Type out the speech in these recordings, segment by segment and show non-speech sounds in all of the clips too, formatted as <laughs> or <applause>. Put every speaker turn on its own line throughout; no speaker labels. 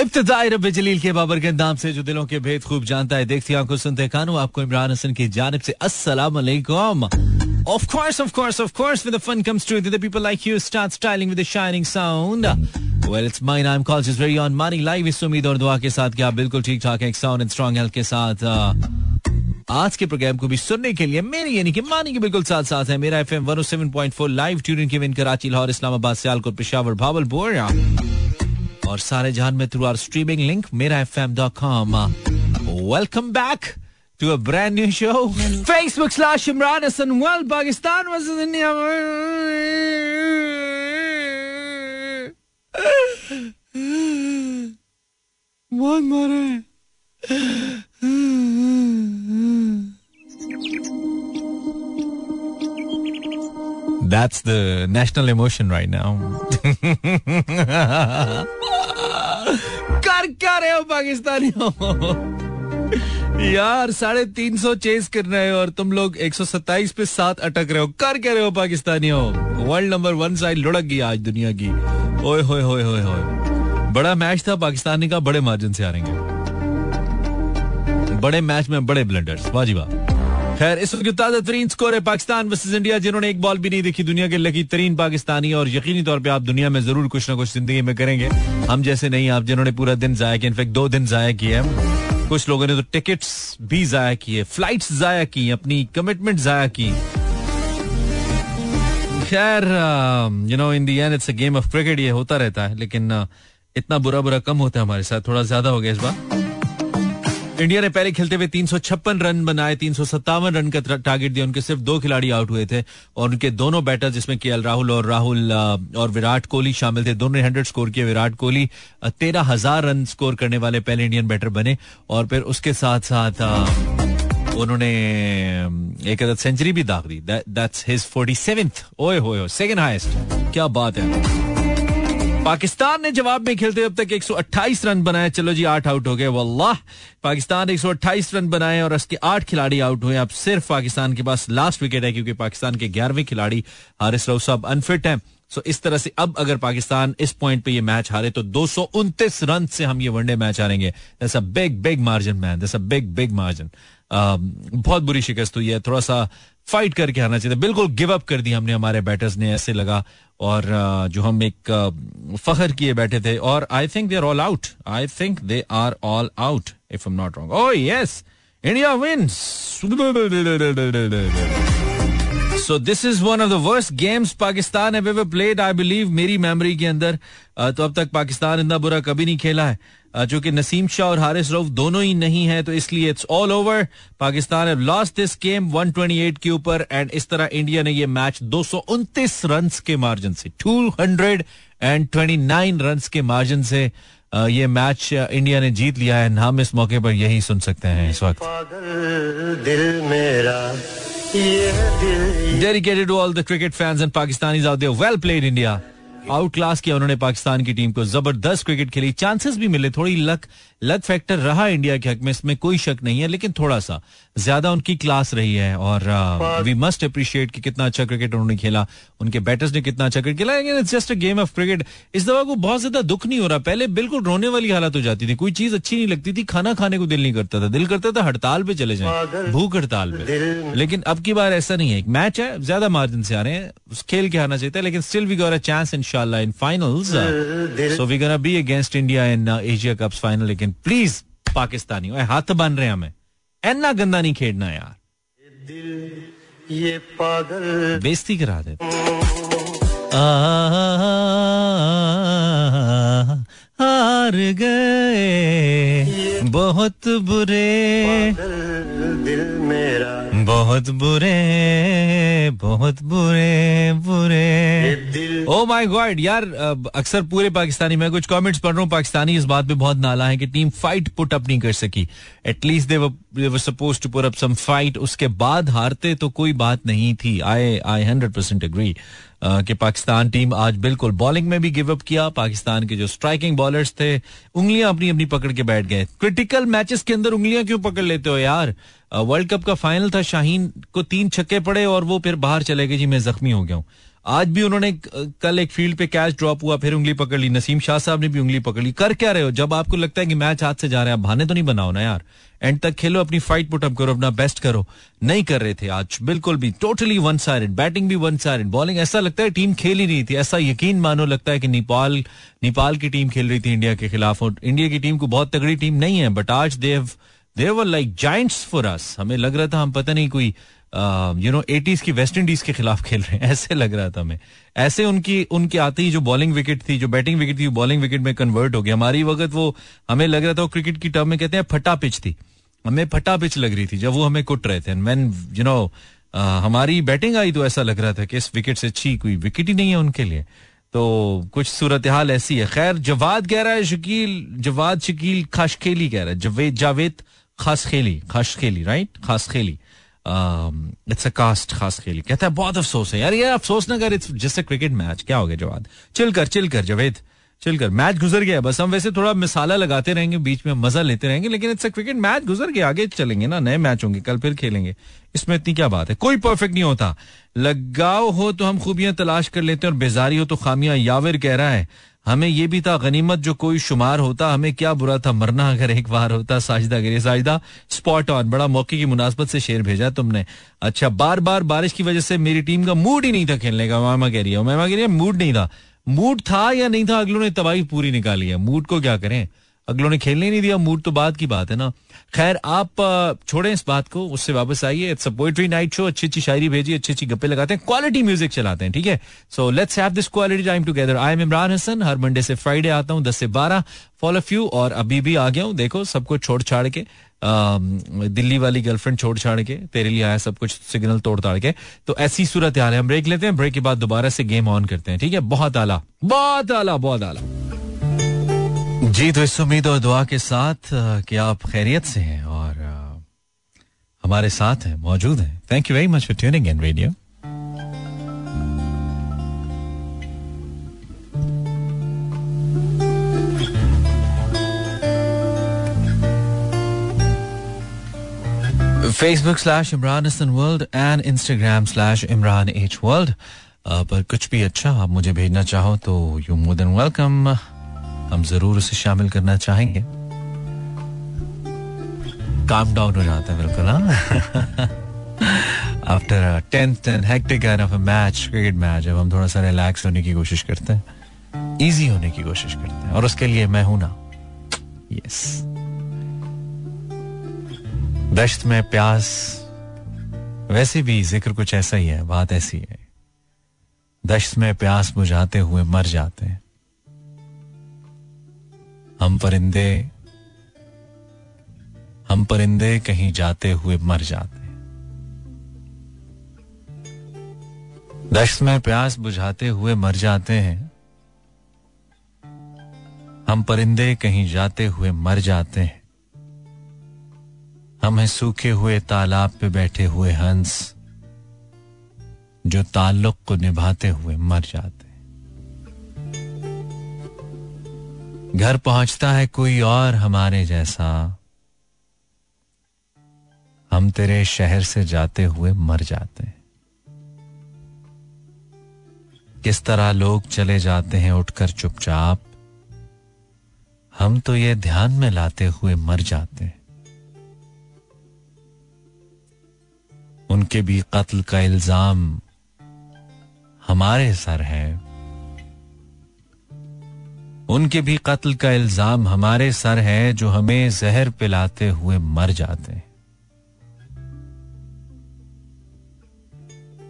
इब्तदाई रब जलील के बाबर के नाम से जो दिलों के भेद खूब जानता है। देखती आँखों सुनते कानू आपको इमरान हसन की जानब से अस्सलाम वालेकुम Of course, of course, of course, when the fun comes to the people like you start styling with a shining sound. Well, it's my name calls is very on money live इस उम्मीद और दुआ के साथ कि आप बिल्कुल ठीक ठाक हैं साउंड एंड स्ट्रॉन्ग हेल्थ के साथ आज के प्रोग्राम को भी सुनने के लिए मेरे यानी कि मानी के बिल्कुल साथ साथ है मेरा एफएम 107.4 लाइव ट्यूनिंग के विन कराची लाहौर इस्लामाबाद सियालकोट पेशावर भावलपुर और सारे जहान में through our streaming link Mera F M dot com welcome back to a brand new show Facebook slash Imran Hasan world Pakistan versus India मारे That's the national emotion right now. कर क्या रहे हो पाकिस्तानियों? यार, साढ़े तीन सौ चेस कर रहे हो और तुम लोग एक सौ सत्ताईस पे सात अटक रहे हो। कर क्या रहे हो पाकिस्तानियों? वर्ल्ड नंबर वन साइड लुढ़क गई आज दुनिया की। ओए, होए होए होए होए। बड़ा मैच था पाकिस्तानी का, बड़े मार्जिन से हारेंगे। बड़े मैच में बड़े ब्लंडर्स वाजिबा खैर इस वक्त ताज़ा तरीन स्कोर है पाकिस्तान वर्सेस इंडिया जिन्होंने एक बॉल भी नहीं देखी दुनिया के लकी तरीन पाकिस्तानी और यकीनी तौर पे आप दुनिया में ज़रूर कुछ ना कुछ ज़िंदगी में करेंगे। हम जैसे नहीं आप जिन्होंने पूरा दिन जाया किया इनफेक्ट दो दिन जाया किए कुछ लोगों ने तो टिकट्स भी जाया किए फ्लाइट्स जाया की अपनी कमिटमेंट जाया की। खैर you know in the end it's a game of cricket ये होता रहता है लेकिन uh, इतना बुरा बुरा कम होता है हमारे साथ थोड़ा ज़्यादा हो गया इस बार। इंडिया ने पहले खेलते हुए तीन सौ छप्पन रन बनाए, तीन सौ सत्तावन रन का टारगेट दिया, उनके सिर्फ़ दो खिलाड़ी आउट हुए थे और उनके दोनों बैटर जिसमें के राहुल और राहुल और विराट कोहली शामिल थे। दोनों ने हंड्रेड स्कोर किए, विराट कोहली तेरह हज़ार रन स्कोर करने वाले पहले इंडियन बैटर बने और फिर उसके साथ साथ उन्होंने एक सेंचुरी भी दाग दी। दैट्स हिज फोर्टी सेवेंथ ओए होए सेकंड हाईएस्ट क्या बात है। पाकिस्तान ने जवाब में खेलते अब तक 128 रन बनाए। चलो जी, आठ आउट हो गए। वल्लाह! पाकिस्तान 128 रन बनाए और उसके आठ खिलाड़ी आउट हुए। अब सिर्फ़ पाकिस्तान के पास लास्ट विकेट है, क्योंकि पाकिस्तान के ग्यारहवें खिलाड़ी हारिस रऊफ साहब अनफिट हैं। सो इस तरह से अब अगर पाकिस्तान इस पॉइंट पे ये मैच हारे तो दो सौ उनतीस रन से हम ये one day match हारेंगे। Big big margin man big big margin बहुत बुरी शिकस्त हुई है। थोड़ा सा फाइट करके आना चाहिए बिल्कुल गिव अप कर दी हमने, हमारे बैटर्स ने, ऐसे लगा। और जो हम एक फखर किए बैठे थे। और I think they are all out I think they are all out if I'm not wrong oh yes India wins so this is one of the worst games Pakistan have ever played I believe मेरी memory के अंदर। तो अब तक पाकिस्तान इतना बुरा कभी नहीं खेला है। जो कि नसीम शाह और हारिस रऊफ दोनों ही नहीं है तो इसलिए it's all over Pakistan have lost this game 128 के ऊपर एंड इस तरह इंडिया ने ये मैच दो रन के मार्जिन से 229 रन के मार्जिन से ये मैच इंडिया ने जीत लिया है। हम इस मौके पर यही सुन सकते हैं। इस वक्त। दिल मेरा Dedicated to all the cricket fans and Pakistanis out there. Well played, India. Outclass किया उन्होंने पाकिस्तान की टीम को। ज़बरदस्त क्रिकेट खेली। चांसेस भी मिले थोड़ी लक लक फैक्टर रहा इंडिया के हक में इसमें कोई शक नहीं है लेकिन थोड़ा सा ज़्यादा उनकी क्लास रही है और वी मस्ट अप्रिशिएट कि कितना अच्छा क्रिकेट उन्होंने खेला। उनके बैटर्स ने कितना अच्छा क्रिकेट खेला it's just a game of cricket इस दफ़ा को बहुत ज़्यादा दुख नहीं हो रहा। पहले बिल्कुल रोने वाली हालत हो जाती थी। कोई चीज़ अच्छी नहीं लगती थी। खाना खाने को दिल नहीं करता था। दिल करता था हड़ताल पे चले जाए। भूख हड़ताल पे। लेकिन अब की बार ऐसा नहीं है। एक मैच है ज़्यादा मार्जिन से आ रहे हैं। खेल के आना चाहिए लेकिन still we got a chance इनशाला in finals so we gonna be against India in Asia Cup's final लेकिन प्लीज़ प्लीज़ पाकिस्तानी हाथ बन रहे हमें इतना गंदा नहीं खेलना यार ये पागल बेइज्जती करा दे हार गए बहुत बुरे दिल मेरा बहुत बुरे बहुत बुरे बुरे ओ माय गॉड यार अक्सर पूरे पाकिस्तानी, मैं कुछ कमेंट्स पढ़ रहा हूँ, पाकिस्तानी इस बात पे बहुत नाला है कि टीम फाइट पुट अप नहीं कर सकी। At least they were suppose to put up some fight उसके बाद हारते तो कोई बात नहीं थी। I I hundred percent agree कि पाकिस्तान टीम आज बिल्कुल बॉलिंग में भी गिव अप किया। पाकिस्तान के जो स्ट्राइकिंग बॉलर्स थे, उंगलियाँ अपनी अपनी पकड़ के बैठ गए। क्रिटिकल मैचेस के अंदर उंगलियाँ क्यों पकड़ लेते हो यार? वर्ल्ड कप का फाइनल था, शाहीन को तीन छक्के पड़े और वो फिर बाहर चले गए। जी, मैं जख्मी हो गया हूँ। आज भी उन्होंने कल एक फ़ील्ड पे कैच ड्रॉप हुआ, फिर उंगली पकड़ ली। नसीम शाह साहब ने भी उंगली पकड़ ली। कर क्या रहे हो? जब आपको लगता है कि मैच हाथ से जा रहे हैं, आप तो नहीं बनाओ ना यार। एंड तक खेलो, अपनी फाइट पुटअप करो, अपना बेस्ट करो। नहीं कर रहे थे आज। बिल्कुल भी टोटली वन साइड बैटिंग भी वन साइड बॉलिंग ऐसा लगता है टीम खेल ही नहीं थी। ऐसा यकीन मानो लगता है कि नेपाल नेपाल की टीम खेल रही थी इंडिया के खिलाफ। और इंडिया की टीम को बहुत तगड़ी टीम नहीं है बट आज they they were like giants for us हमें लग रहा था हम पता नहीं कोई यू नो एटीज की वेस्ट इंडीज के खिलाफ खेल रहे हैं। <laughs> ऐसे लग रहा था हमें ऐसे उनकी उनकी आती ही जो बॉलिंग विकेट थी, जो बैटिंग विकेट थी बॉलिंग विकेट में कन्वर्ट हो गई। हमारी वक्त वो, हमें लग रहा था वो क्रिकेट की टर्म में कहते हैं फटा पिच थी। हमें फटा पिच लग रही थी, जब वो हमें कुट रहे थे। मैन यू नो हमारी बैटिंग आई तो ऐसा लग रहा था कि इस विकेट से अच्छी कोई विकेट ही नहीं है उनके लिए। तो कुछ सूरत हाल ऐसी है। खैर, जवाद कह रहा है शकील, जवाद शकील खाशखेली कह रहा है। जवेद जावेद खास खेली खास खेली राइट खास खेली। इट्स अ कास्ट खास खेली। कहता है, बहुत अफसोस है। यार, ये अफसोस ना कर इट्स जस्ट क्रिकेट मैच क्या हो गया जवाद चिल कर चिल कर, जवेद। चिल कर। मैच गुजर गया, बस हम वैसे थोड़ा मिसाला लगाते रहेंगे, बीच में मज़ा लेते रहेंगे, लेकिन इट्स क्रिकेट मैच गुजर गया, आगे चलेंगे ना, नए मैच होंगे, कल फिर खेलेंगे। इसमें इतनी क्या बात है? कोई परफेक्ट नहीं होता। लगाव हो तो हम खूबियाँ तलाश कर लेते हैं, और बेजारी हो तो खामियाँ। याविर कह रहा है हमें ये भी था, गनीमत जो कोई शुमार होता, हमें क्या बुरा था, मरना अगर एक बार होता, साजदा गिरी साजदा स्पॉट ऑन बड़ा मौके की मुनासबत से शेर भेजा तुमने। अच्छा बार बार बारिश की वजह से मेरी टीम का मूड ही नहीं था खेलने का मामा कह रही है मामा कह रही है मूड नहीं था। मूड था या नहीं था, अगलों ने तबाही पूरी निकाली है। मूड को क्या करें? अगलों ने खेलने नहीं दिया, मूड तो बात की बात है ना। खैर, आप छोड़ें इस बात को, उससे वापस आइए। It's a poetry night show अच्छी अच्छी शायरी भेजिए अच्छी अच्छी गप्पे लगाते हैं क्वालिटी म्यूज़िक चलाते हैं, ठीक है? So let's have this quality time together I am Imran Hasan her Monday से फ्राइडे आता हूँ, दस से बारह। फॉलो फ्यू और अभी भी आ गया हूँ, देखो सबको छोड़ छाड़ के दिल्ली वाली गर्लफ्रेंड छोड़ छाड़ के, तेरे लिए आया सब कुछ सिग्नल तोड़ ताड़ के। तो ऐसी सूरत हाल है, हम ब्रेक लेते हैं ब्रेक के बाद दोबारा से गेम ऑन करते हैं, ठीक है? बहुत आला बहुत आला बहुत आला। जी तो इस उम्मीद और दुआ के साथ कि आप खैरियत से हैं और हमारे साथ हैं, मौजूद हैं। Thank you very much for tuning in radio Facebook slash Imran Hasan world and Instagram slash Imran H world पर कुछ भी अच्छा आप मुझे भेजना चाहो तो यू मोर देन वेलकम हम ज़रूर उसे शामिल करना चाहेंगे। काम डाउन हो जाता है बिल्कुल हाँ। After tenth and hectic kind of a match cricket match अब हम थोड़ा सा रिलैक्स होने की कोशिश करते हैं इजी होने की कोशिश करते हैं, और उसके लिए मैं हूँ ना। यस दश्त में प्यास, वैसे भी ज़िक्र कुछ ऐसा ही है, बात ऐसी है। दश्त में प्यास बुझाते हुए मर जाते हैं। हम परिंदे हम परिंदे कहीं जाते हुए मर जाते दश्त में प्यास बुझाते हुए मर जाते हैं। हम परिंदे कहीं जाते हुए मर जाते हैं। हम हैं सूखे हुए तालाब पे बैठे हुए हंस, जो ताल्लुक को निभाते हुए मर जाते घर पहुँचता है कोई और हमारे जैसा। हम तेरे शहर से जाते हुए मर जाते हैं। किस तरह लोग चले जाते हैं उठकर चुपचाप, हम तो ये ध्यान में लाते हुए मर जाते हैं। उनके भी कत्ल का इल्ज़ाम हमारे सर है। उनके भी कत्ल का इल्ज़ाम हमारे सर है जो हमें जहर पिलाते हुए मर जाते हैं।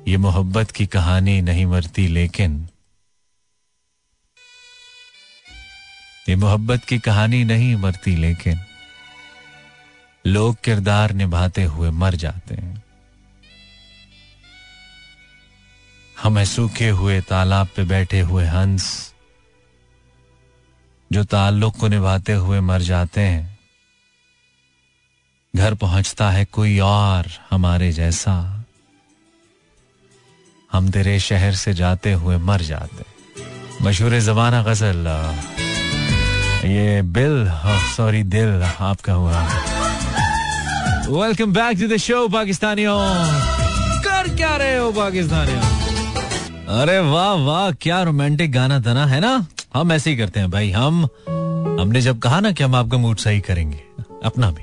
ये मोहब्बत की कहानी नहीं मरती, लेकिन ये मोहब्बत की कहानी नहीं मरती, लेकिन लोग किरदार निभाते हुए मर जाते हैं। हमें सूखे हुए तालाब पे बैठे हुए हंस जो ताल्लुक को निभाते हुए मर जाते हैं। घर पहुँचता है कोई और हमारे जैसा। हम तेरे शहर से जाते हुए मर जाते मशहूर जमाना गज़ल, ये बिल सॉरी, दिल आपका हुआ welcome back to the show पाकिस्तानियों। कर क्या रहे हो, पाकिस्तानियों? अरे वाह वाह, क्या रोमांटिक गाना था ना, है ना? हम ऐसे ही करते हैं भाई, हम, हमने जब कहा ना कि हम आपका मूड सही करेंगे, अपना भी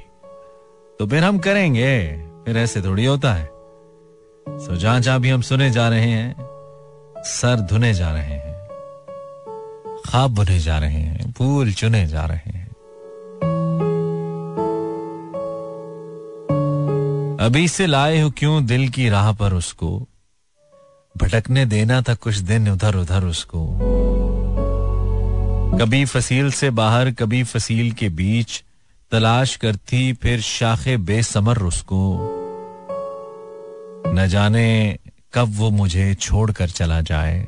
तो फिर हम करेंगे, फिर ऐसे थोड़ी होता है। सो जहाँ जहाँ भी हम सुने जा रहे हैं, सर धुने जा रहे हैं, खाब बुने जा रहे हैं, फूल चुने जा रहे हैं। अभी से लाए हो क्यों दिल की राह पर उसको? भटकने देना था कुछ दिन उधर उधर उसको। कभी फसील से बाहर, कभी फसील के बीच। तलाश करती, फिर शाखे बेसमर उसको न जाने कब वो मुझे छोड़कर चला जाए।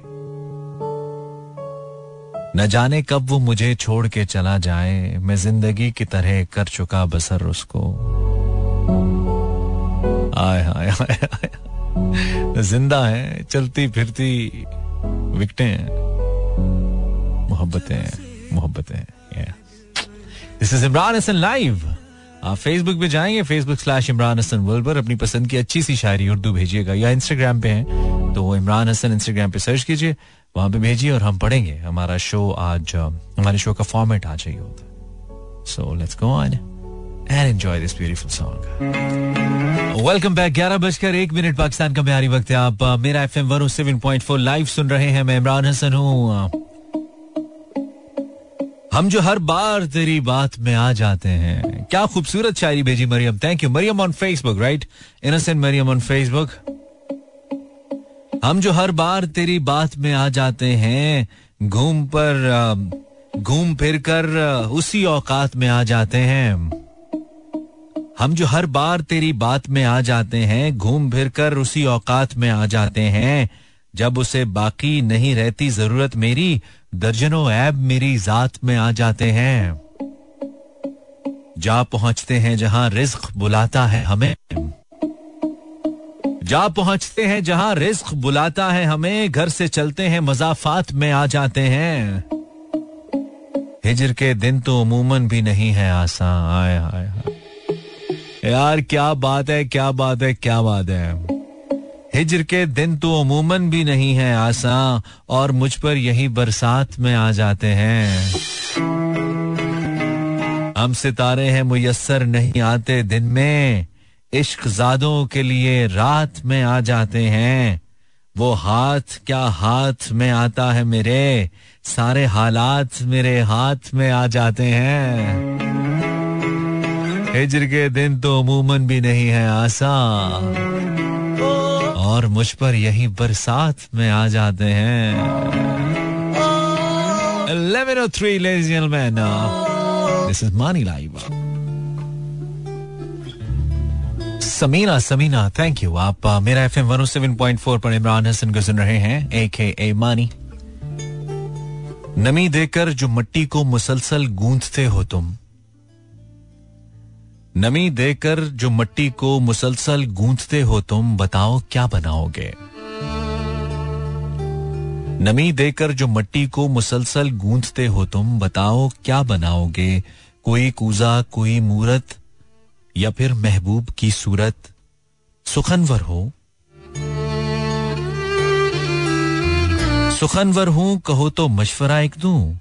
न जाने कब वो मुझे छोड़ के चला जाए। मैं ज़िंदगी की तरह कर चुका बसर उसको आय हाय हाय ज़िंदा है, चलती फिरती, विकटे हैं। मोहब्बतें Mohabbatein this is Imran Hasan live आप फेसबुक पे जाएँगे Facebook slash Imran Hasan world पर अपनी पसंद की अच्छी सी शायरी उर्दू भेजिएगा या इंस्टाग्राम पे है तो इमरान हसन इंस्टाग्राम पे सर्च कीजिए, वहाँ पे भेजिए और हम पढ़ेंगे। हमारा शो आज हमारे शो का फॉर्मेट आज ही होता है। So let's go on and enjoy this beautiful song welcome back ग्यारह बजकर एक मिनट पाकिस्तान का म्यारी वक्त है। आप मेरा F M one seven point four live सुन रहे हैं। मैं इमरान हसन हूँ। हम जो हर बार तेरी बात में आ जाते हैं। क्या खूबसूरत शायरी भेजी Maryam. Thank you Maryam on Facebook write innocent Maryam on Facebook हम जो हर बार तेरी बात में आ जाते हैं, घूम पर घूम फिर कर उसी औकात में आ जाते हैं। हम जो हर बार तेरी बात में आ जाते हैं, घूम फिर कर, उसी औकात में आ जाते हैं। जब उसे बाकी नहीं रहती ज़रूरत मेरी, दर्जनों ऐब मेरी जात में आ जाते हैं। जा पहुँचते हैं जहाँ रिस्क बुलाता है हमें। जा पहुँचते हैं जहाँ रिस्क बुलाता है हमें, घर से चलते हैं मजाफात में आ जाते हैं। हिजर के दिन तो अमूमन भी नहीं है आसान। आए हाय यार, क्या बात है, क्या बात है, क्या बात है। हिजर के दिन तो अमूमन भी नहीं है आसान, और मुझ पर यही बरसात में आ जाते हैं। हम सितारे हैं मुयसर नहीं आते दिन में, इश्क जादों के लिए रात में आ जाते हैं। वो हाथ क्या हाथ में आता है मेरे, सारे हालात मेरे हाथ में आ जाते हैं। हिजर के दिन तो अमूमन भी नहीं है आसान। और मुझ पर यही बरसात में आ जाते हैं। 1103 ladies and gentlemen uh, this is Money Live. Samina Samina thank you आप uh, मेरा F M one seven point four पर इमरान हसन को सुन रहे हैं ए के ए मानी नमी देकर जो मट्टी को मुसलसल गूंथते हो तुम नमी देकर जो मट्टी को मुसलसल गूंथते हो तुम, बताओ क्या बनाओगे? नमी देकर जो मट्टी को मुसलसल गूंथते हो तुम, बताओ क्या बनाओगे? कोई कूजा, कोई मूरत, या फिर महबूब की सूरत? सुखनवर हो। सुखनवर हूँ, कहो तो मशवरा एक दूँ।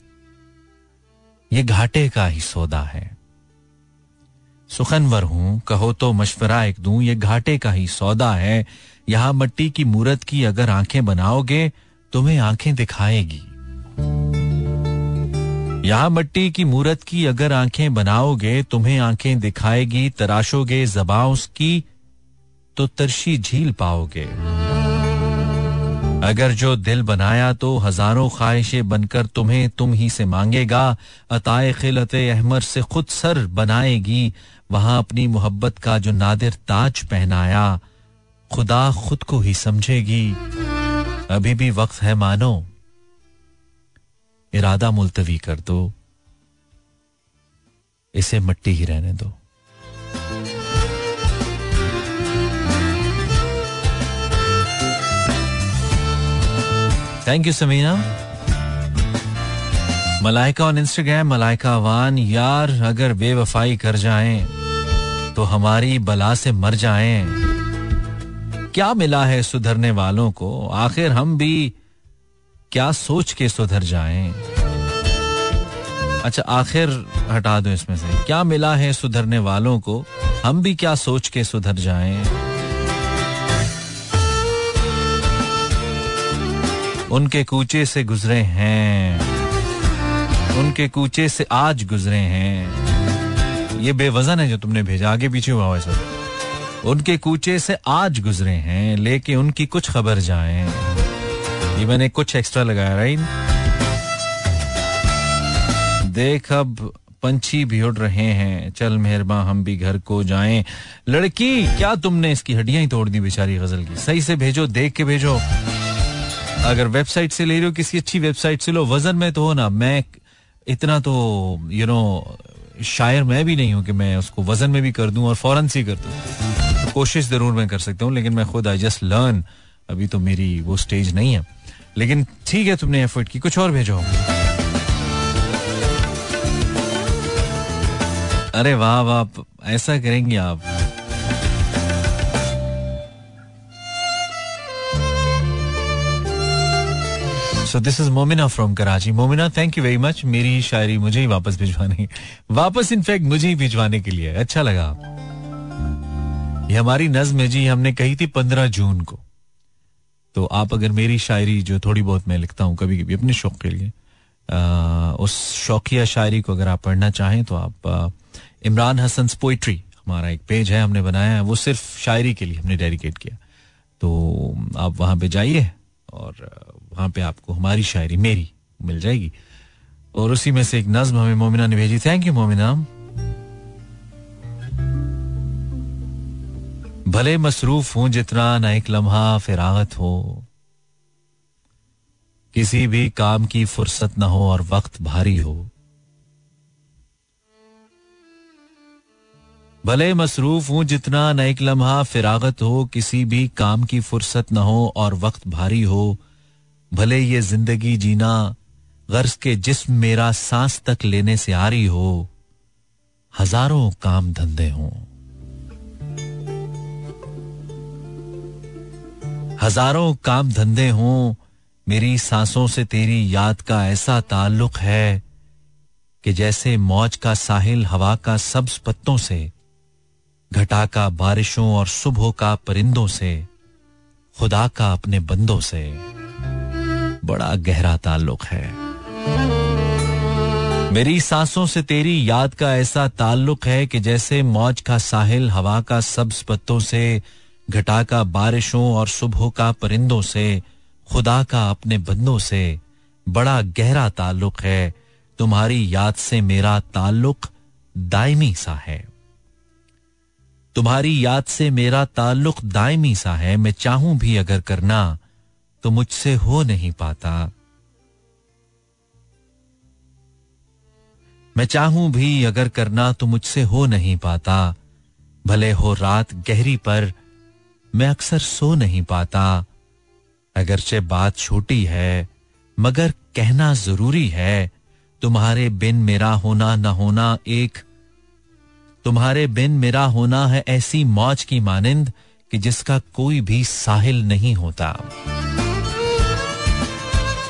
ये घाटे का ही सौदा है। सुखनवर हूँ, कहो तो मशवरा एक दूँ, ये घाटे का ही सौदा है। यहाँ मट्टी की मूरत की अगर आँखें बनाओगे, तुम्हें आँखें दिखाएगी। यहाँ मट्टी की मूरत की अगर आँखें बनाओगे, तुम्हें आँखें दिखाएगी, तराशोगे जबा उसकी तो तरशी झील पाओगे। अगर जो दिल बनाया तो हज़ारों ख्वाहिशें बनकर तुम्हें तुम ही से मांगेगा, अताए खिलत अहमर से खुद सर बनाएगी। वहाँ अपनी मोहब्बत का जो नादिर ताज पहनाया, खुदा खुद को ही समझेगी। अभी भी वक्त है मानो। इरादा मुलतवी कर दो। इसे मट्टी ही रहने दो। Thank you Samina Malaika on Instagram Malaika Awan, यार, अगर बेवफाई कर जाएँ। तो हमारी बला से मर जाएँ। क्या मिला है सुधरने वालों को? आखिर हम भी क्या सोच के सुधर जाएँ? अच्छा आखिर हटा दो इसमें से। क्या मिला है सुधरने वालों को? हम भी क्या सोच के सुधर जाएँ? उनके कूचे से गुजरे हैं। उनके कूचे से आज गुजरे हैं। ये बेवजन है जो तुमने भेजा। आगे पीछे हुआ वैसा उनके कूचे से आज गुजरे हैं लेके उनकी कुछ खबर जाए। ये मैंने कुछ एक्स्ट्रा लगाया राइट देख अब पंछी भी उड़ रहे हैं। चल मेहरबा हम भी घर को जाएँ। लड़की क्या तुमने इसकी हड्डियाँ ही तोड़ दी बेचारी गज़ल की? सही से भेजो देख के भेजो। अगर वेबसाइट से ले रहे हो किसी अच्छी वेबसाइट से लो। वज़न में तो हो ना। मैं इतना तो यू you नो know, शायर मैं भी नहीं हूँ कि मैं उसको वज़न में भी कर दूँ और फ़ौरन से कर दूँ। तो कोशिश ज़रूर मैं कर सकता हूँ, लेकिन मैं खुद आई जस्ट लर्न अभी तो मेरी वो स्टेज नहीं है। लेकिन ठीक है तुमने एफर्ट की, कुछ और भेजो। अरे वाह वाह, ऐसा करेंगे आप। So this is Momina from Karachi Momina thank you very much मेरी शायरी मुझे ही वापस भिजवाने वापस इनफैक्ट मुझे ही भिजवाने के लिए अच्छा लगा ये हमारी नज्म है जी हमने कही थी पंद्रह जून को। तो आप अगर मेरी शायरी जो थोड़ी बहुत मैं लिखता हूँ कभी कभी अपने शौक के लिए आ, उस शौकिया शायरी को अगर आप पढ़ना चाहें तो आप इमरान हसन पोइट्री हमारा एक पेज है हमने बनाया है। वो सिर्फ़ शायरी के लिए हमने डेडिकेट किया। तो आप वहाँ पे जाइए। और वहाँ पे आपको हमारी शायरी मेरी मिल जाएगी। और उसी में से एक नज्म हमें मोमिना ने भेजी। Thank you Momina. भले मसरूफ हूँ जितना, ना एक लम्हा फिरागत हो। किसी भी काम की फुर्सत ना हो और वक्त भारी हो। भले मसरूफ हूँ जितना न एक लम्हा फिरागत हो, किसी भी काम की फुर्सत न हो और वक्त भारी हो, भले ये ज़िंदगी जीना गर्ज के जिस्म मेरा सांस तक लेने से आ रही हो, हज़ारों काम धंधे हों। हज़ारों काम धंधे हों, मेरी सांसों से तेरी याद का ऐसा ताल्लुक है कि जैसे मौज का साहिल हवा का सब्ज पत्तों से घटा का बारिशों और सुबह का परिंदों से, खुदा का अपने बंदों से बड़ा गहरा ताल्लुक है। मेरी सांसों से तेरी याद का ऐसा ताल्लुक है कि जैसे मौज का साहिल हवा का सब्ज पत्तों से घटा का बारिशों और सुबह का परिंदों से, खुदा का अपने बंदों से बड़ा गहरा ताल्लुक है। तुम्हारी याद से मेरा ताल्लुक दायमी सा है। तुम्हारी याद से मेरा ताल्लुक दायमी सा है, मैं चाहूँ भी अगर करना तो मुझसे हो नहीं पाता। मैं चाहूँ भी अगर करना तो मुझसे हो नहीं पाता। भले हो रात गहरी पर, मैं अक्सर सो नहीं पाता। अगरचे बात छोटी है, मगर कहना ज़रूरी है। तुम्हारे बिन मेरा होना, न होना एक तुम्हारे बिन मेरा होना है ऐसी मौज की मानिंद कि जिसका कोई भी साहिल नहीं होता।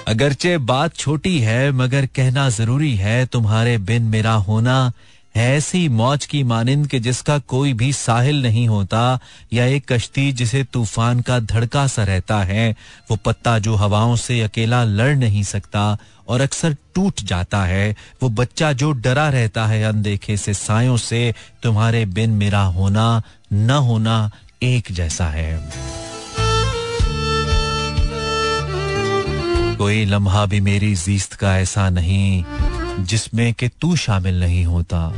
अगरचे बात छोटी है, मगर कहना ज़रूरी है, तुम्हारे बिन मेरा होना ऐसी मौज की मानिंद के जिसका कोई भी साहिल नहीं होता या एक कश्ती जिसे तूफ़ान का धड़का सा रहता है, वो पत्ता जो हवाओं से अकेला लड़ नहीं सकता और अक्सर टूट जाता है, वो बच्चा जो डरा रहता है अनदेखे से सायों से, तुम्हारे बिन मेरा होना, न होना एक जैसा है। कोई लम्हा भी मेरी जीस्त का ऐसा नहीं। जिसमें कि तू शामिल नहीं होता।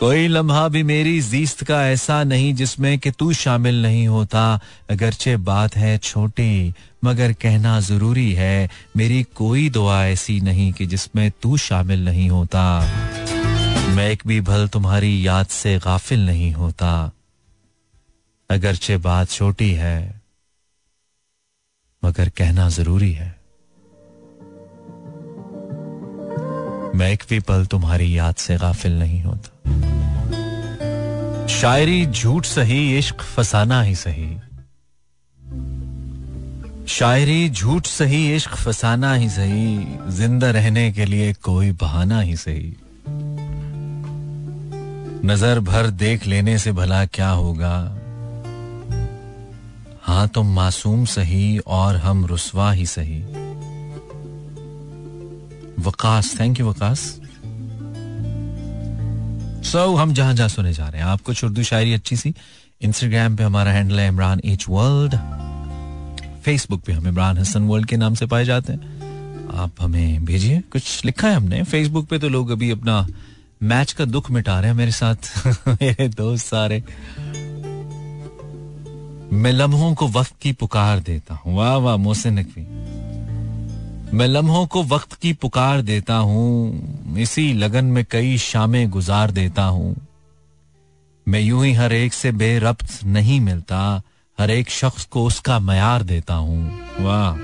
कोई लम्हा भी मेरी जीस्त का ऐसा नहीं जिसमें कि तू शामिल नहीं होता। अगरचे बात है छोटी मगर कहना ज़रूरी है मेरी कोई दुआ ऐसी नहीं कि जिसमें तू शामिल नहीं होता। मैं एक भी भल तुम्हारी याद से गाफिल नहीं होता। अगरचे बात छोटी है मगर कहना ज़रूरी है। मैं एक भी पल तुम्हारी याद से गाफिल नहीं होता। शायरी झूठ सही, इश्क फसाना ही सही। शायरी झूठ सही, इश्क फसाना ही सही। ज़िंदा रहने के लिए कोई बहाना ही सही। नज़र भर देख लेने से भला क्या होगा? हाँ तुम मासूम सही और हम रुसवा ही सही। Waqas thank you Waqas. So so, हम जहाँ जहाँ सुने जा रहे हैं। आप कुछ उर्दू शायरी अच्छी सी। इंस्टाग्राम पे हमारा हैंडल है इमरान एच वर्ल्ड फेसबुक पे हम इमरान हसन वर्ल्ड के नाम से पाए जाते हैं। आप हमें भेजिए। कुछ लिखा है हमने। फेसबुक पे तो लोग अभी अपना मैच का दुख मिटा रहे हैं मेरे साथ। <laughs> मेरे दोस्त सारे। मैं लम्हों को वक्त की पुकार देता हूँ। वाह वाह मोहसिन नकवी। मैं लम्हों को वक्त की पुकार देता हूँ, इसी लगन में कई शामें गुजार देता हूँ। मैं यूँ ही हर एक से बेरब्त नहीं मिलता, हर एक शख्स को उसका मयार देता हूँ। वाह।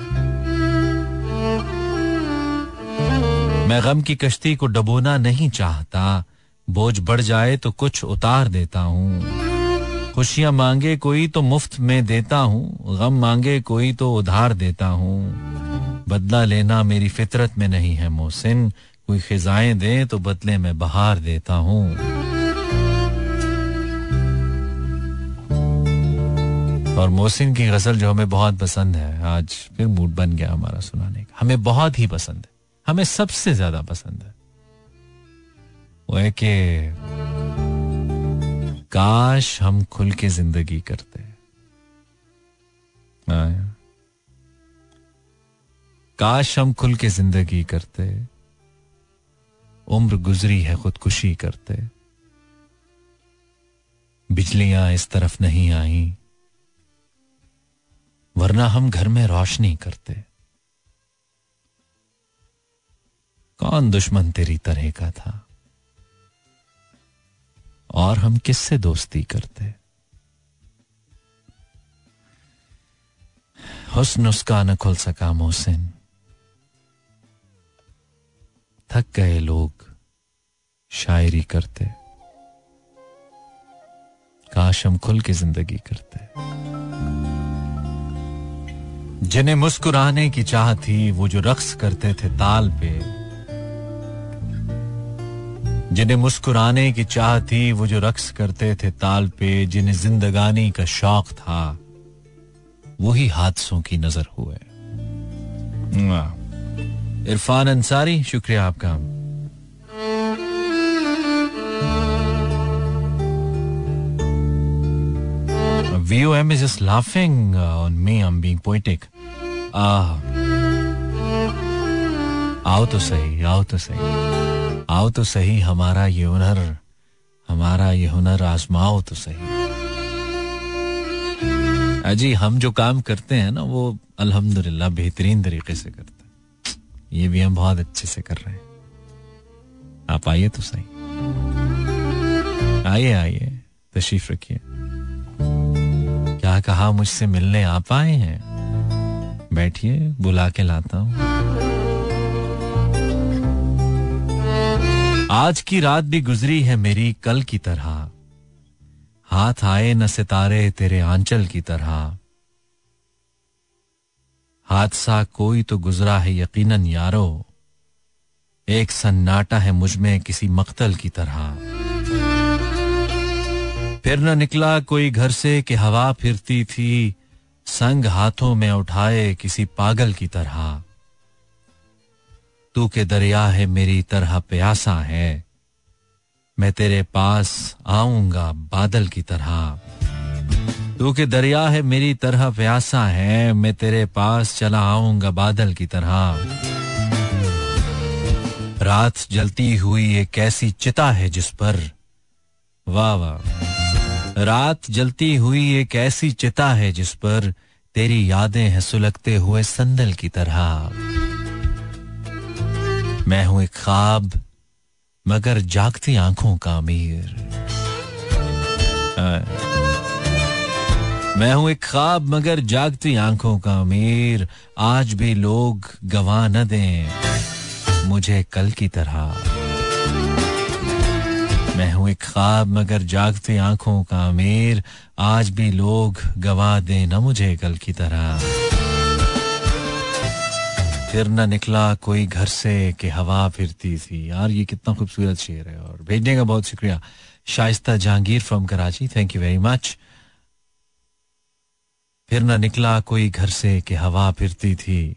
मैं गम की कश्ती को डबोना नहीं चाहता, बोझ बढ़ जाए तो कुछ उतार देता हूँ। खुशियाँ मांगे कोई तो मुफ़्त में देता हूँ, गम मांगे कोई तो उधार देता हूँ। बदला लेना मेरी फितरत में नहीं है, मोहसिन। कोई खिजाएँ दे तो बदले में बहार देता हूँ। और मोहसिन की गज़ल जो हमें बहुत पसंद है, आज फिर मूड बन गया हमारा सुनाने का। हमें बहुत ही पसंद है। हमें सबसे ज़्यादा पसंद है। वो है कि, काश हम खुल के ज़िंदगी करते। हाँ काश हम खुल के ज़िंदगी करते। उम्र गुजरी है, खुदकुशी करते। बिजलियाँ इस तरफ़ नहीं आई, वरना हम घर में रोशनी करते। कौन दुश्मन तेरी तरह का था? और हम किससे दोस्ती करते? हुस्न उसका न खुल सका मोहसिन। थक गए लोग शायरी करते काश हम खुल के ज़िंदगी करते जिन्हें मुस्कुराने की चाह थी, वो जो रक्स करते थे ताल पे, जिन्हें मुस्कुराने की चाह थी, वो जो रक्स करते थे ताल पे, जिन्हें जिंदगानी का शौक था वही हादसों की नज़र हुए। इरफान अंसारी शुक्रिया आपका VOM is just laughing uh, on me. I'm being poetic. Ah. आओ तो सही आओ तो सही आओ तो सही हमारा ये हुनर हमारा ये हुनर आजमाओ तो सही अजी हम जो काम करते हैं ना वो अल्हम्दुलिल्लाह बेहतरीन तरीके से करते ये भी हम बहुत अच्छे से कर रहे हैं। आप आइए तो सही। आइए आइए, तशरीफ़ रखिए। क्या कहा मुझसे मिलने आप आए हैं? बैठिए, बुला के लाता हूँ। आज की रात भी गुजरी है मेरी कल की तरह। हाथ आए न सितारे तेरे आंचल की तरह। हादसा कोई तो गुजरा है यकीनन यारो। एक सन्नाटा है मुझमें किसी मख्तल की तरह। फिर न निकला कोई घर से कि हवा फिरती थी, संग हाथों में उठाए किसी पागल की तरह। तू के दरिया है मेरी तरह प्यासा है। मैं तेरे पास आऊँगा बादल की तरह। तू के दरिया है, मेरी तरह प्यासा है, मैं तेरे पास चला आऊँगा बादल की तरह। रात जलती हुई एक ऐसी चिता है जिस पर, वाह वाह। रात जलती हुई एक ऐसी चिता है जिस पर तेरी यादें हैं सुलगते हुए संदल की तरह। मैं हूँ एक ख्वाब, मगर जागती आँखों का अमीर। मैं हूँ एक ख्वाब, मगर जागती आँखों का अमीर। आज भी लोग गवा न दें, मुझे कल की तरह। मैं हूँ एक ख्वाब, मगर जागती आँखों का अमीर। आज भी लोग गवा दें न मुझे कल की तरह। फिर न निकला कोई घर से कि हवा फिरती थी। यार, ये कितना खूबसूरत शेर है, और भेजने का बहुत शुक्रिया। Shaista Jahangir from Karachi thank you very much फिर न निकला कोई घर से कि हवा फिरती थी।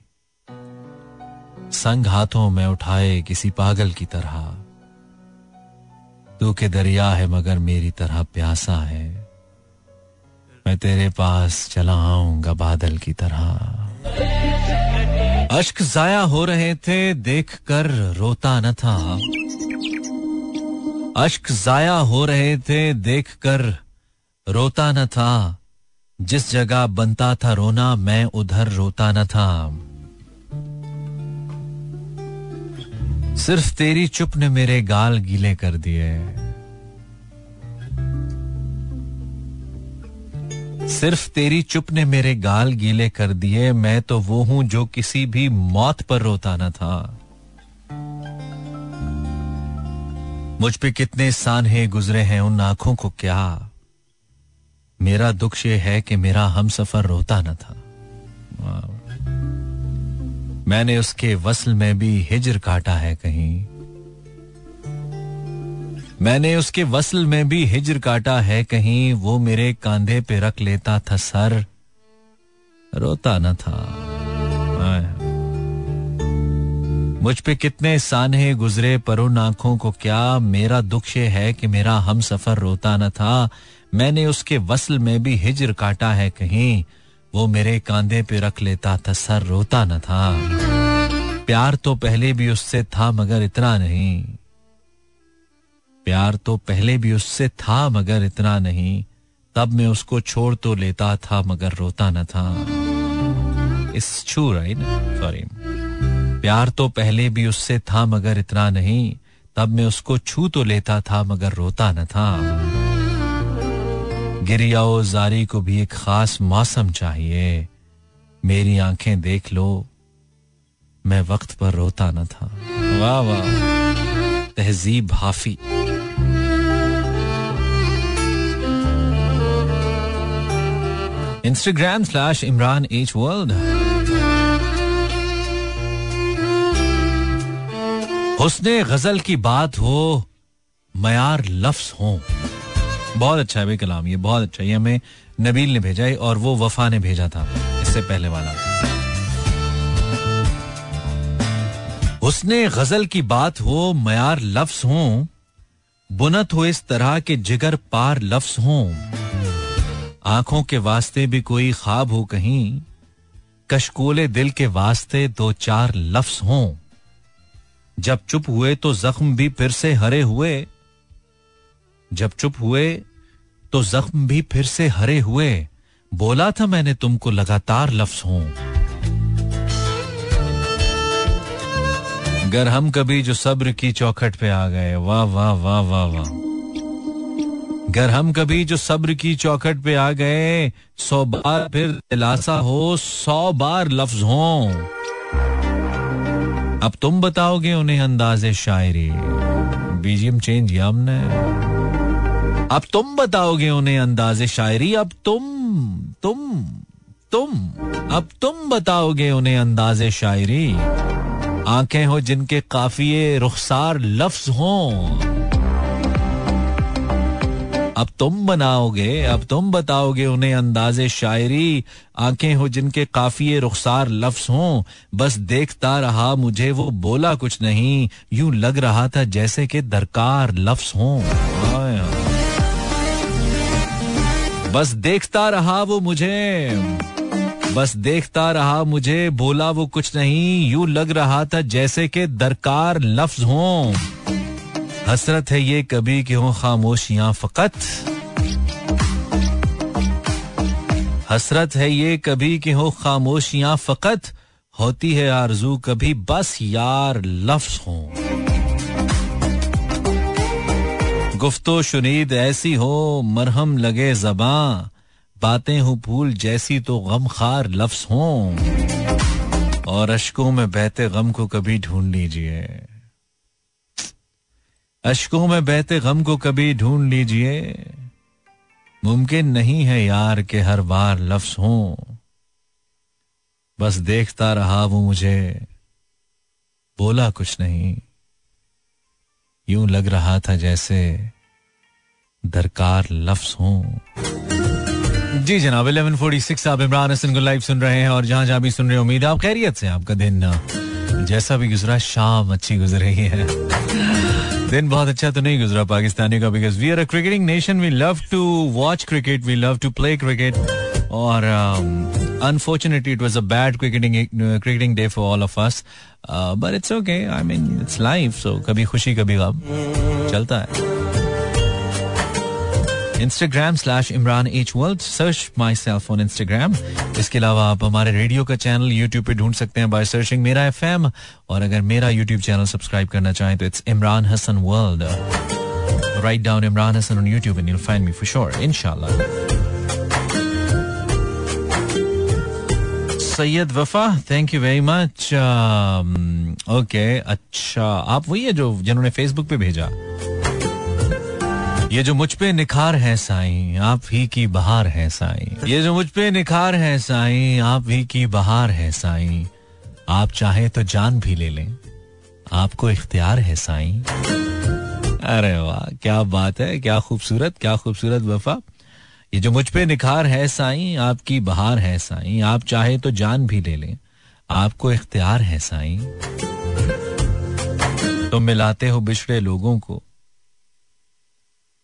संग हाथों में उठाए किसी पागल की तरह। तू के दरिया है, मगर मेरी तरह प्यासा है। मैं तेरे पास चला आऊँगा बादल की तरह। अश्क जाया हो रहे थे देख कर रोता न था। अश्क जाया हो रहे थे देख कर रोता न था। जिस जगह बनता था रोना, मैं उधर रोता न था। सिर्फ़ तेरी चुप ने मेरे गाल गीले कर दिए। सिर्फ़ तेरी चुप ने मेरे गाल गीले कर दिए, मैं तो वो हूँ जो किसी भी मौत पर रोता न था। मुझ पे कितने सानहे गुजरे हैं उन आँखों को क्या? मेरा दुख ये है कि मेरा हम सफ़र रोता न था। मैंने उसके वसल में भी हिजर काटा है कहीं। मैंने उसके वसल में भी हिजर काटा है कहीं, वो मेरे कांधे पे रख लेता था सर। रोता न था। मुझ पे कितने सानहे गुजरे पर उन आँखों को क्या मेरा दुख ये है कि मेरा हम सफ़र रोता न था। मैंने उसके वसल में भी हिजर काटा है कहीं। वो मेरे कांधे पे रख लेता था, सर रोता न था। प्यार तो पहले भी उससे था, मगर इतना नहीं। प्यार तो पहले भी उससे था, मगर इतना नहीं। तब मैं उसको छोड़ तो लेता था, मगर रोता न था। इस छू राइट सॉरी प्यार तो पहले भी उससे था, मगर इतना नहीं। तब मैं उसको छू तो लेता था, मगर रोता न था। गिरियाओ, जारी को भी एक खास मौसम चाहिए। मेरी आँखें देख लो, मैं वक्त पर रोता न था। वाह वाह। Tehzeeb Hafi. Instagram slash Imran H world. हुसने गज़ल की बात हो, मयार लफ्स हो। बहुत अच्छा है भाई कलाम, ये बहुत अच्छा ये हमें नबील ने भेजा है और वो वफा ने भेजा था, इससे पहले वाला। उसने गज़ल की बात हो, मयार लफ्स हो, बुनत हो इस तरह के जिगर पार लफ्स हो। आँखों के वास्ते भी कोई ख्वाब हो कहीं, कशकोले दिल के वास्ते दो चार लफ्स हों। जब चुप हुए तो जख्म भी फिर से हरे हुए जब चुप हुए तो जख्म भी फिर से हरे हुए। बोला था मैंने तुमको, लगातार लफ्ज हूँ। अगर हम कभी जो सब्र की चौखट पे आ गए। वाह वाह वाह वाह वाह। अगर हम कभी जो सब्र की चौखट पे आ गए, सौ बार फिर दिलासा हो, सौ बार लफ्ज हो। अब तुम बताओगे उन्हें अंदाजे शायरी। बीजीएम चेंज किया हमने। अब तुम बताओगे उन्हें अंदाजे शायरी, अब तुम तुम तुम, अब तुम बताओगे उन्हें अंदाजे शायरी। आँखें हो जिनके काफिए रुखसार लफ्ज हों। अब तुम बनाओगे, अब तुम बताओगे उन्हें अंदाजे शायरी। आँखें हो जिनके काफिए रुखसार लफ्स हों। बस देखता रहा, मुझे वो बोला कुछ नहीं। यूँ लग रहा था जैसे कि दरकार लफ्स हों। बस देखता रहा वो मुझे। बस देखता रहा मुझे बोला वो कुछ नहीं। यूँ लग रहा था जैसे के दरकार लफ्ज हों। हसरत है ये कभी कि हो खामोशियाँ फकत। हसरत है ये कभी कि हो खामोशियाँ फकत। होती है आरज़ू कभी बस यार लफ्ज हो। गुफ्तो शुनीद, ऐसी हो, मरहम लगे जबा। बातें हो फूल जैसी तो गम खार लफ्ज हो। और अशकों में बहते गम को कभी ढूंढ लीजिए। अशकों में बहते गम को कभी ढूंढ लीजिए। मुमकिन नहीं है यार के हर बार लफ्स हो। बस देखता रहा वो मुझे। बोला कुछ नहीं। यूँ लग रहा था जैसे दरकार लफ्ज हूँ। जी जनाब, इलेवन फोर्टी सिक्स, आप इमरान हसन को लाइव सुन रहे हैं और जहाँ जहाँ भी सुन रहे हैं, उम्मीद आप खैरियत से आपका दिन जैसा भी गुजरा, शाम अच्छी गुजर रही है। दिन बहुत अच्छा तो नहीं गुजरा पाकिस्तानी का because we are a cricketing nation we love to watch cricket we love to play cricket और unfortunately it was a bad cricketing cricketing day for all of us but it's okay I mean it's life so कभी खुशी कभी गम चलता है Instagram slash Imran H world search myself on Instagram इसके अलावा आप हमारे रेडियो का चैनल यूट्यूब पे ढूंढ सकते हैं बाय सर्चिंग मेरा एफ़ और अगर मेरा यूट्यूब चैनल सब्सक्राइब करना चाहें तो it's Imran Hasan world write down Imran Hasan on YouTube and you'll find me for sure इंशाल्लाह Syed Wafa thank you very much okay अच्छा आप वही है जो, जिन्होंने फेसबुक पे भेजा। ये जो मुझ पे निखार है साई, आप ही की बहार है साई। ये जो मुझ पे निखार है साई, आप ही की बहार है साई। आप चाहे तो जान भी ले लें। आपको इख्तियार है साई। अरे वाह, क्या बात है, क्या खूबसूरत क्या खूबसूरत वफा। ये जो मुझ पे निखार है साई, आपकी बहार है साई। आप चाहे तो जान भी ले लें। आपको इख्तियार है साई। तुम मिलाते हो बिछड़े लोगों को।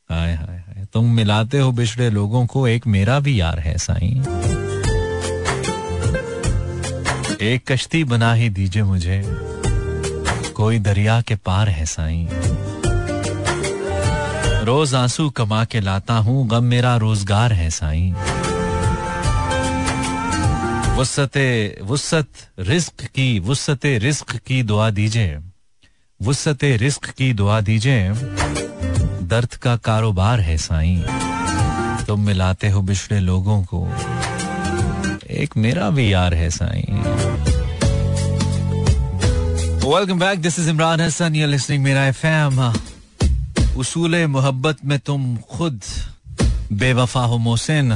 हाय हाय हाय। तुम मिलाते हो बिछड़े लोगों को, एक मेरा भी यार है साई। एक कश्ती बना ही दीजिए मुझे। कोई दरिया के पार है साई। रोज आँसू कमा के लाता हूँ, गम मेरा रोज़गार है साई। वसते वसत रिस्क की वसते रिस्क की दुआ दीजिए। वसते रिस्क की दुआ दीजिए। दर्द का कारोबार है साईं। तुम मिलाते हो बिछड़े लोगों को। एक मेरा भी यार है Sai. Welcome back this is Imran Hasan you listening मेरा एफएम उसूल मोहब्बत में तुम खुद बेवफा हो मोहसिन।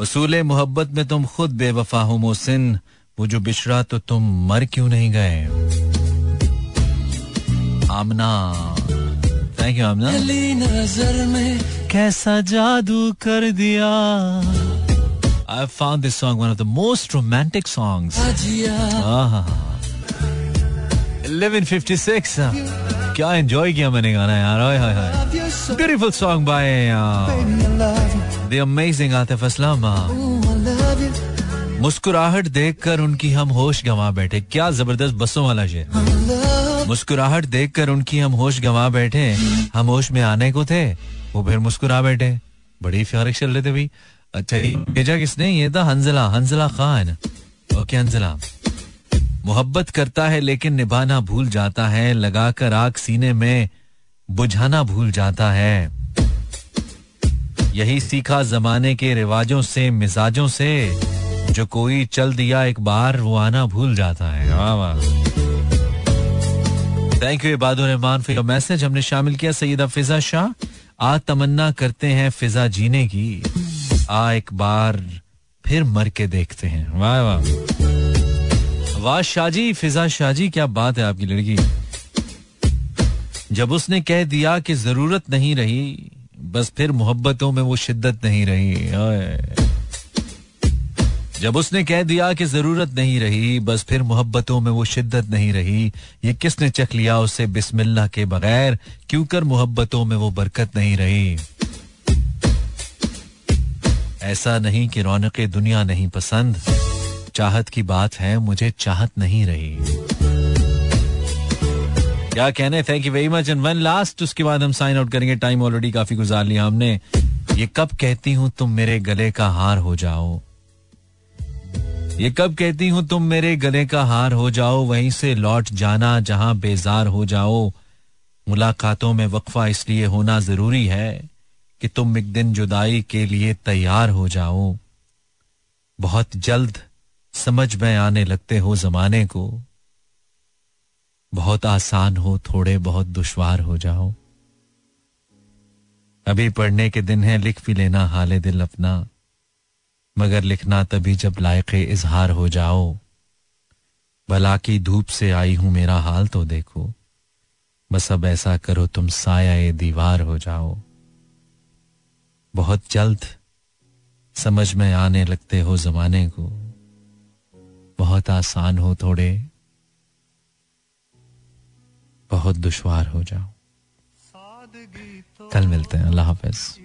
उसूल मोहब्बत में तुम खुद बेवफा हो मोहसिन। वो जो बिछड़ा तो तुम मर क्यों नहीं गए? आमना। Thank you Amna. नज़र में कैसा जादू कर दिया? I found this song one of the most romantic songs. Ah. 1156 क्या एंजॉय किया मैंने गाना यार हाय हाय हाय beautiful song by the amazing Atif Aslam मुस्कुराहट देखकर उनकी हम होश गंवा बैठे। क्या ज़बरदस्त बसों वाला शेर। मुस्कुराहट देखकर उनकी हम होश गंवा बैठे। हम होश में आने को थे, वो फिर मुस्कुरा बैठे। बड़ी फ्यारिश चल रहे थे भाई। अच्छा भेजा किसने? ये था हंजला हंजला खान। ओके हंजला मोहब्बत करता है लेकिन निभाना भूल जाता है, लगाकर आग सीने में बुझाना भूल जाता है। यही सीखा जमाने के रिवाजों से, मिजाजों से, जो कोई चल दिया एक बार, वो आना भूल जाता है। Thank you Ibadur Rahman for your message हमने शामिल किया सईदा फिजा शाह। आ तमन्ना करते हैं फिजा जीने की। आ एक बार फिर मर के देखते हैं। वाह वाह। वाह शाजी फिजा शाजी क्या बात है आपकी लड़की। जब उसने कह दिया कि ज़रूरत नहीं रही, बस फिर मोहब्बतों में वो शिद्दत नहीं रही जब उसने कह दिया कि ज़रूरत नहीं रही, बस फिर मोहब्बतों में वो शिद्दत नहीं रही, ये किसने चख लिया उसे बिस्मिल्लाह के बगैर, क्यों कर मोहब्बतों में वो बरकत नहीं रही। ऐसा नहीं कि रौनक दुनिया नहीं पसंद। चाहत की बात है, मुझे चाहत नहीं रही। क्या कहने thank you very much and one last उसके बाद हम साइन आउट करेंगे टाइम ऑलरेडी काफ़ी गुजार लिया हमने। ये कब कहती हूँ, तुम मेरे गले का हार हो जाओ। ये कब कहती हूँ, तुम मेरे गले का हार हो जाओ, वहीं से लौट जाना जहाँ बेजार हो जाओ। मुलाकातों में वक्फा इसलिए होना ज़रूरी है कि तुम एक दिन जुदाई के लिए तैयार हो जाओ। बहुत जल्द समझ में आने लगते हो जमाने को। बहुत आसान हो, थोड़े बहुत दुश्वार हो जाओ। अभी पढ़ने के दिन है, लिख भी लेना, हाल दिल अपना। मगर लिखना तभी जब लायक इजहार हो जाओ। भला की धूप से आई हूँ, मेरा हाल तो देखो। बस अब ऐसा करो, तुम साया दीवार हो जाओ। बहुत जल्द समझ में आने लगते हो जमाने को। बहुत आसान हो थोड़े। बहुत दुश्वार हो जाओ। तो कल मिलते हैं अल्लाह हाफिज़।